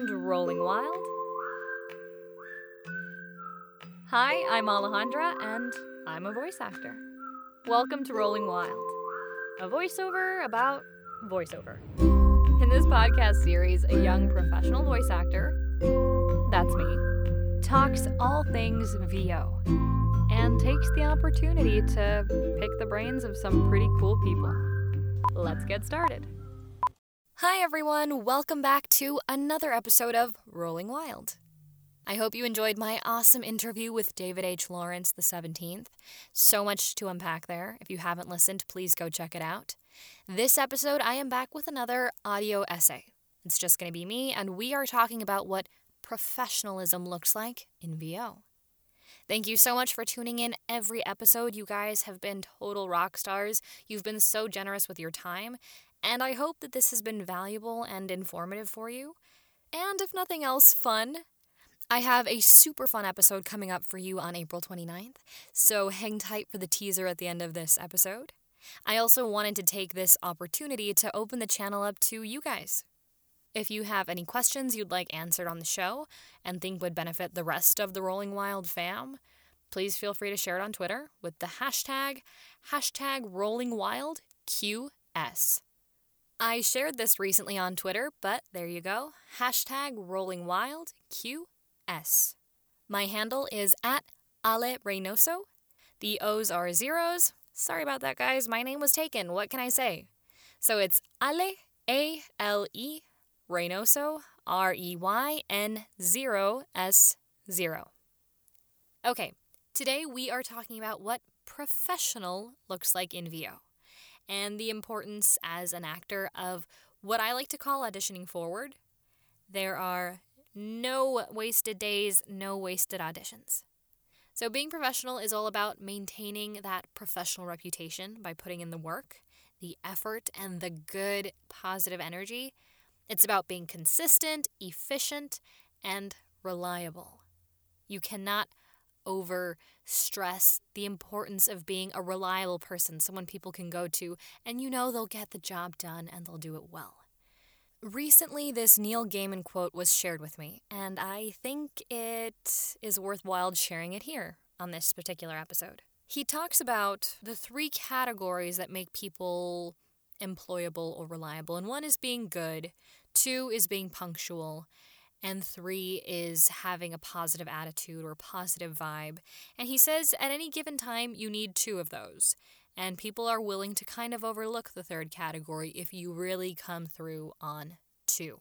and Rolling Wild. Hi, I'm Alejandra, and I'm a voice actor. Welcome to Rolling Wild, a voiceover about voiceover. In this podcast series, a young professional voice actor, that's me, talks all things VO and takes the opportunity to pick the brains of some pretty cool people. Let's get started. Hi, everyone. Welcome back to another episode of Rolling Wild. I hope you enjoyed my awesome interview with David H. Lawrence the 17th. So much to unpack there. If you haven't listened, please go check it out. This episode, I am back with another audio essay. It's just going to be me, and we are talking about what professionalism looks like in VO. Thank you so much for tuning in every episode. You guys have been total rock stars. You've been so generous with your time, and I hope that this has been valuable and informative for you. And if nothing else, fun. I have a super fun episode coming up for you on April 29th, so hang tight for the teaser at the end of this episode. I also wanted to take this opportunity to open the channel up to you guys. If you have any questions you'd like answered on the show and think would benefit the rest of the Rolling Wild fam, please feel free to share it on Twitter with the hashtag hashtag Rolling Wild QS. I shared this recently on Twitter, but there you go. Hashtag Rolling Wild QS. My handle is at Ale Reynoso. The O's are zeros. Sorry about that, guys. My name was taken. What can I say? So it's Ale, A L E, Reynoso, R E Y N 0 S 0. Okay, today we are talking about what professional looks like in VO and the importance as an actor of what I like to call auditioning forward. There are no wasted days, no wasted auditions. So, being professional is all about maintaining that professional reputation by putting in the work, the effort, and the good, positive energy. It's about being consistent, efficient, and reliable. You cannot over stress the importance of being a reliable person, someone people can go to, and you know they'll get the job done and they'll do it well. Recently, this Neil Gaiman quote was shared with me, and I think it is worthwhile sharing it here on this particular episode. He talks about the three categories that make people employable or reliable, and one is being good, two is being punctual, and three is having a positive attitude or positive vibe. And he says at any given time, you need two of those. And people are willing to kind of overlook the third category if you really come through on two.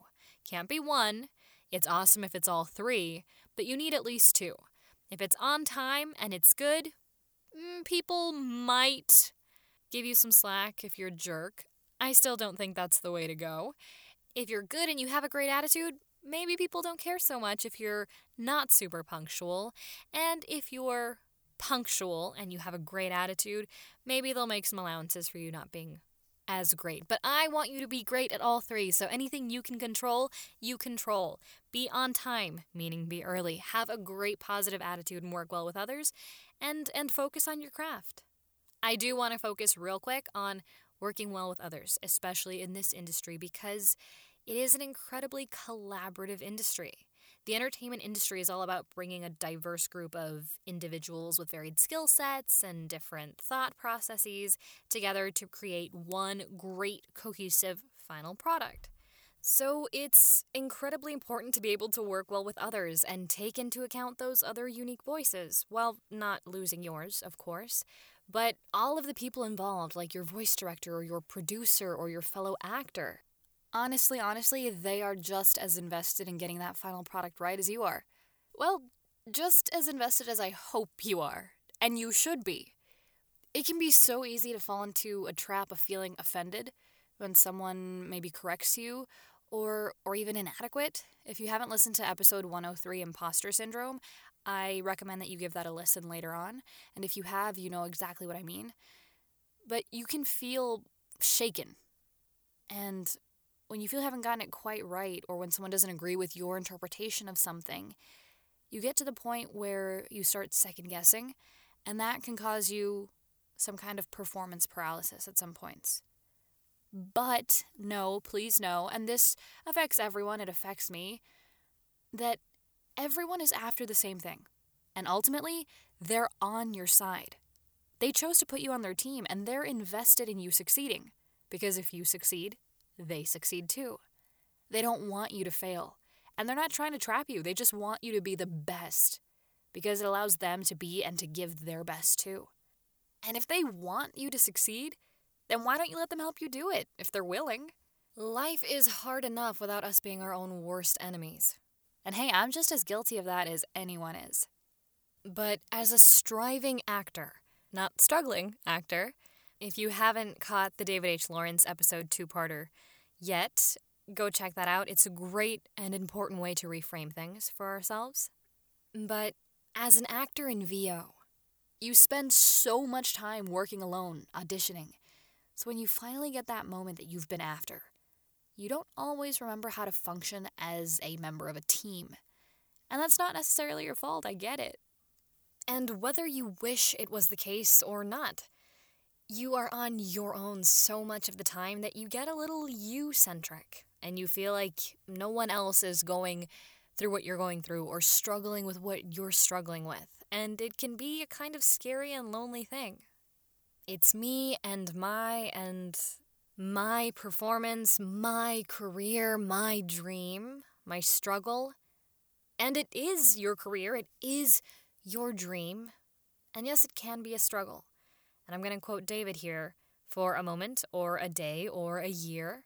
Can't be one. It's awesome if it's all three, but you need at least two. If it's on time and it's good, mm, people might give you some slack if you're a jerk. I still don't think that's the way to go. If you're good and you have a great attitude, maybe people don't care so much if you're not super punctual. And if you're punctual and you have a great attitude, maybe they'll make some allowances for you not being as great. But I want you to be great at all three. So anything you can control, you control. Be on time, meaning be early. Have a great positive attitude and work well with others and and focus on your craft. I do want to focus real quick on working well with others, especially in this industry because it is an incredibly collaborative industry. The entertainment industry is all about bringing a diverse group of individuals with varied skill sets and different thought processes together to create one great, cohesive final product. So it's incredibly important to be able to work well with others and take into account those other unique voices, while not losing yours, of course. But all of the people involved, like your voice director or your producer or your fellow actor, honestly, honestly, they are just as invested in getting that final product right as you are. Well, just as invested as I hope you are. And you should be. It can be so easy to fall into a trap of feeling offended when someone maybe corrects you or or even inadequate. If you haven't listened to episode 103 Imposter Syndrome, I recommend that you give that a listen later on. And if you have, you know exactly what I mean. But you can feel shaken. And when you feel you haven't gotten it quite right, or when someone doesn't agree with your interpretation of something, you get to the point where you start second guessing, and that can cause you some kind of performance paralysis at some points. But no, please no, and this affects everyone, it affects me. that everyone is after the same thing. And ultimately, they're on your side. They chose to put you on their team and they're invested in you succeeding. Because if you succeed, they succeed too. They don't want you to fail. And they're not trying to trap you, they just want you to be the best. Because it allows them to be and to give their best too. And if they want you to succeed, then why don't you let them help you do it if they're willing? Life is hard enough without us being our own worst enemies. And hey, I'm just as guilty of that as anyone is. But as a striving actor, not struggling actor, if you haven't caught the David H. Lawrence episode two parter yet, go check that out. It's a great and important way to reframe things for ourselves. But as an actor in VO, you spend so much time working alone, auditioning. So when you finally get that moment that you've been after, you don't always remember how to function as a member of a team. And that's not necessarily your fault, I get it. And whether you wish it was the case or not, you are on your own so much of the time that you get a little you centric and you feel like no one else is going through what you're going through or struggling with what you're struggling with. And it can be a kind of scary and lonely thing. It's me and my and my performance, my career, my dream, my struggle. And it is your career, it is your dream. And yes, it can be a struggle. And I'm going to quote David here for a moment, or a day, or a year.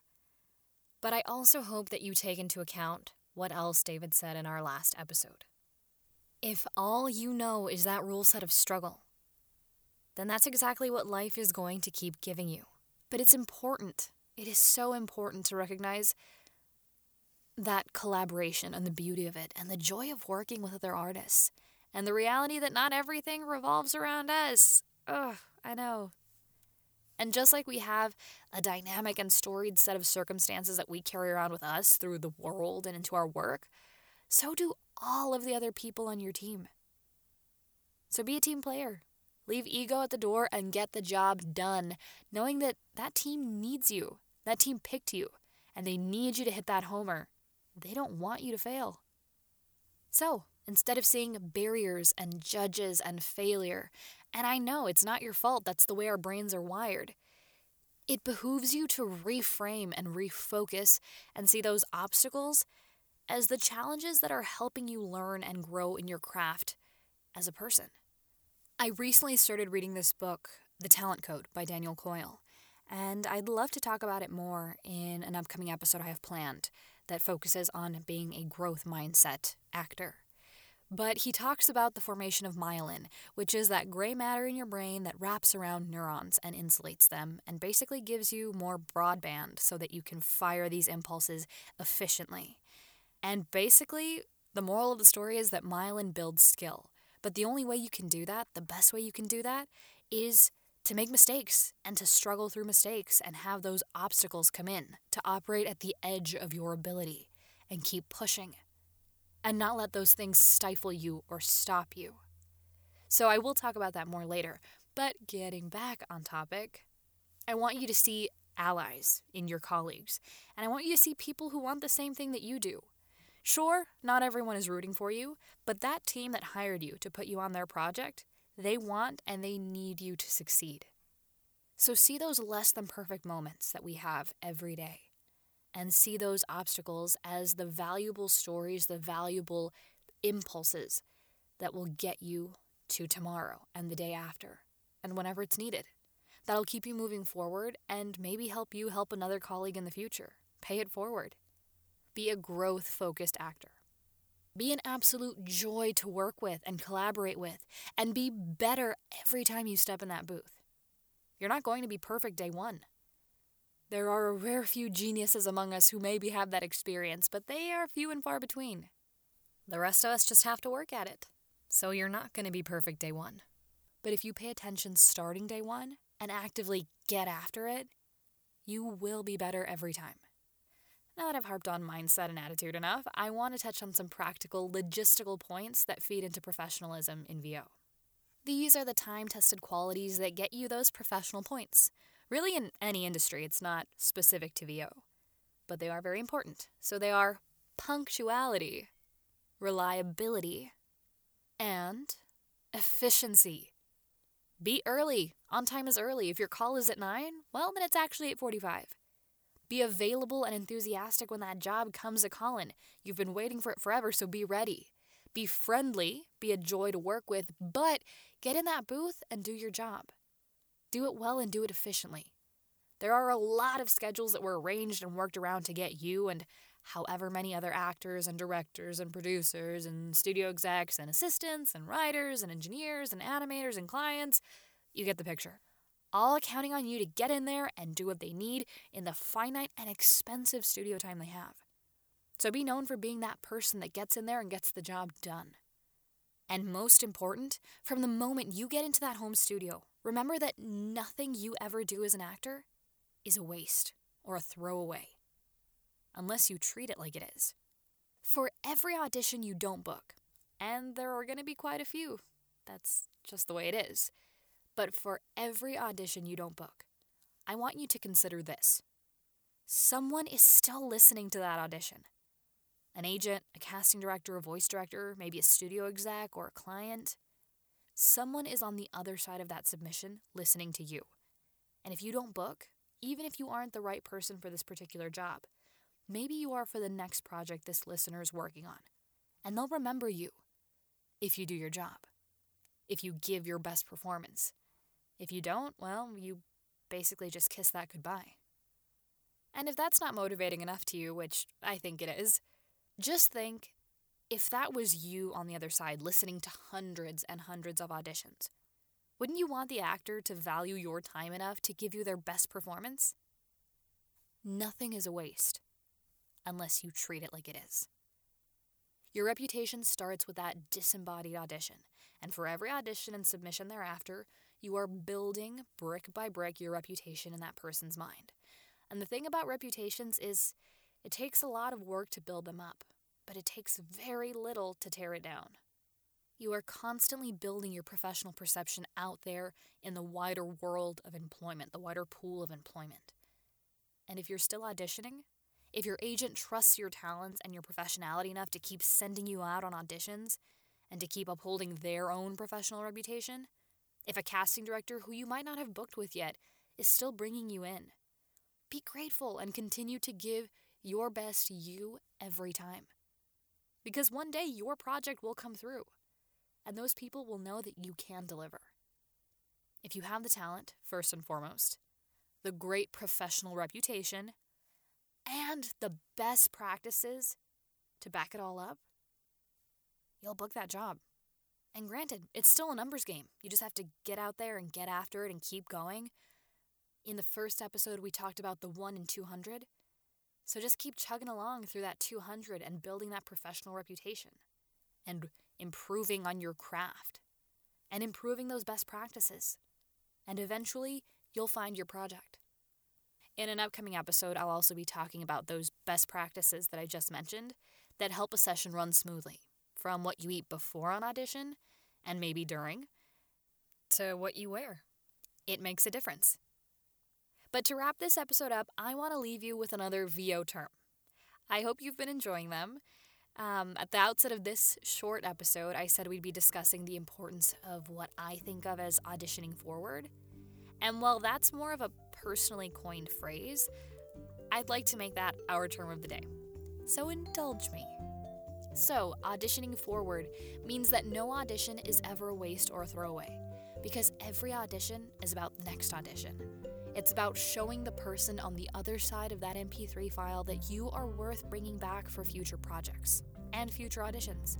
But I also hope that you take into account what else David said in our last episode. If all you know is that rule set of struggle, then that's exactly what life is going to keep giving you. But it's important. It is so important to recognize that collaboration and the beauty of it and the joy of working with other artists and the reality that not everything revolves around us. Ugh, I know. And just like we have a dynamic and storied set of circumstances that we carry around with us through the world and into our work, so do all of the other people on your team. So be a team player. Leave ego at the door and get the job done, knowing that that team needs you. That team picked you, and they need you to hit that homer. They don't want you to fail. So, instead of seeing barriers and judges and failure, and I know it's not your fault, that's the way our brains are wired. It behooves you to reframe and refocus and see those obstacles as the challenges that are helping you learn and grow in your craft as a person. I recently started reading this book, The Talent Code by Daniel Coyle, and I'd love to talk about it more in an upcoming episode I have planned that focuses on being a growth mindset actor. But he talks about the formation of myelin, which is that gray matter in your brain that wraps around neurons and insulates them and basically gives you more broadband so that you can fire these impulses efficiently. And basically, the moral of the story is that myelin builds skill. But the only way you can do that, the best way you can do that, is to make mistakes and to struggle through mistakes and have those obstacles come in, to operate at the edge of your ability and keep pushing and not let those things stifle you or stop you. So I will talk about that more later. But getting back on topic, I want you to see allies in your colleagues, and I want you to see people who want the same thing that you do. Sure, not everyone is rooting for you, but that team that hired you to put you on their project, they want and they need you to succeed. So see those less than perfect moments that we have every day and see those obstacles as the valuable stories, the valuable impulses that will get you to tomorrow and the day after and whenever it's needed. That'll keep you moving forward and maybe help you help another colleague in the future. Pay it forward. Be a growth focused actor. Be an absolute joy to work with and collaborate with, and be better every time you step in that booth. You're not going to be perfect day one. There are a rare few geniuses among us who maybe have that experience, but they are few and far between. The rest of us just have to work at it. So you're not going to be perfect day one. But if you pay attention starting day one and actively get after it, you will be better every time. Now that I've harped on mindset and attitude enough, I want to touch on some practical, logistical points that feed into professionalism in VO. These are the time tested qualities that get you those professional points Really, in any industry, it's not specific to VO, but they are very important. So they are punctuality, reliability, and efficiency. Be early. On time is early. If your call is at 9, well, then it's actually 8:45. Be available and enthusiastic when that job comes a calling. You've been waiting for it forever, so be ready. Be friendly, be a joy to work with, but get in that booth and do your job. Do it well and do it efficiently. There are a lot of schedules that were arranged and worked around to get you and however many other actors and directors and producers and studio execs and assistants and writers and engineers and animators and clients. You get the picture. All counting on you to get in there and do what they need in the finite and expensive studio time they have. So be known for being that person that gets in there and gets the job done. And most important, from the moment you get into that home studio, remember that nothing you ever do as an actor is a waste or a throwaway, unless you treat it like it is. For every audition you don't book, and there are going to be quite a few, that's just the way it is, but for every audition you don't book, I want you to consider this. Someone is still listening to that audition an agent, a casting director, a voice director, maybe a studio exec, or a client. Someone is on the other side of that submission listening to you. And if you don't book, even if you aren't the right person for this particular job, maybe you are for the next project this listener is working on. And they'll remember you if you do your job, if you give your best performance. If you don't, well, you basically just kiss that goodbye. And if that's not motivating enough to you, which I think it is, just think if that was you on the other side listening to hundreds and hundreds of auditions. Wouldn't you want the actor to value your time enough to give you their best performance? Nothing is a waste unless you treat it like it is. Your reputation starts with that disembodied audition, and for every audition and submission thereafter, you are building brick by brick your reputation in that person's mind. And the thing about reputations is it takes a lot of work to build them up, but it takes very little to tear it down. You are constantly building your professional perception out there in the wider world of employment, the wider pool of employment. And if you're still auditioning, if your agent trusts your talents and your professionality enough to keep sending you out on auditions and to keep upholding their own professional reputation, if a casting director who you might not have booked with yet is still bringing you in, be grateful and continue to give your best you every time. Because one day your project will come through, and those people will know that you can deliver. If you have the talent, first and foremost, the great professional reputation, and the best practices to back it all up, you'll book that job. And granted, it's still a numbers game. You just have to get out there and get after it and keep going. In the first episode, we talked about the 1 in 200. So just keep chugging along through that 200 and building that professional reputation and improving on your craft and improving those best practices. And eventually, you'll find your project. In an upcoming episode, I'll also be talking about those best practices that I just mentioned that help a session run smoothly, from what you eat before an audition and maybe during to what you wear. It makes a difference. But to wrap this episode up, I want to leave you with another VO term. I hope you've been enjoying them. Um, at the outset of this short episode, I said we'd be discussing the importance of what I think of as auditioning forward. And while that's more of a personally coined phrase, I'd like to make that our term of the day. So indulge me. So, auditioning forward means that no audition is ever a waste or a throwaway, because every audition is about the next audition. It's about showing the person on the other side of that MP3 file that you are worth bringing back for future projects and future auditions.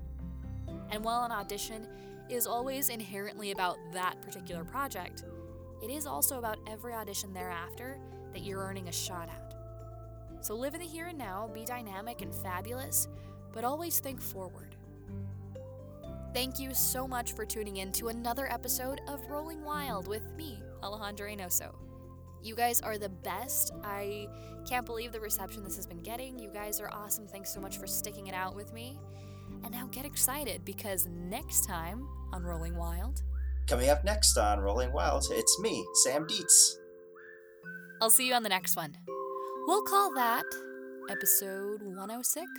And while an audition is always inherently about that particular project, it is also about every audition thereafter that you're earning a shot at. So live in the here and now, be dynamic and fabulous, but always think forward. Thank you so much for tuning in to another episode of Rolling Wild with me, Alejandra Reynoso. You guys are the best. I can't believe the reception this has been getting. You guys are awesome. Thanks so much for sticking it out with me. And now get excited because next time on Rolling Wild. Coming up next on Rolling Wild, it's me, Sam Dietz. I'll see you on the next one. We'll call that episode 106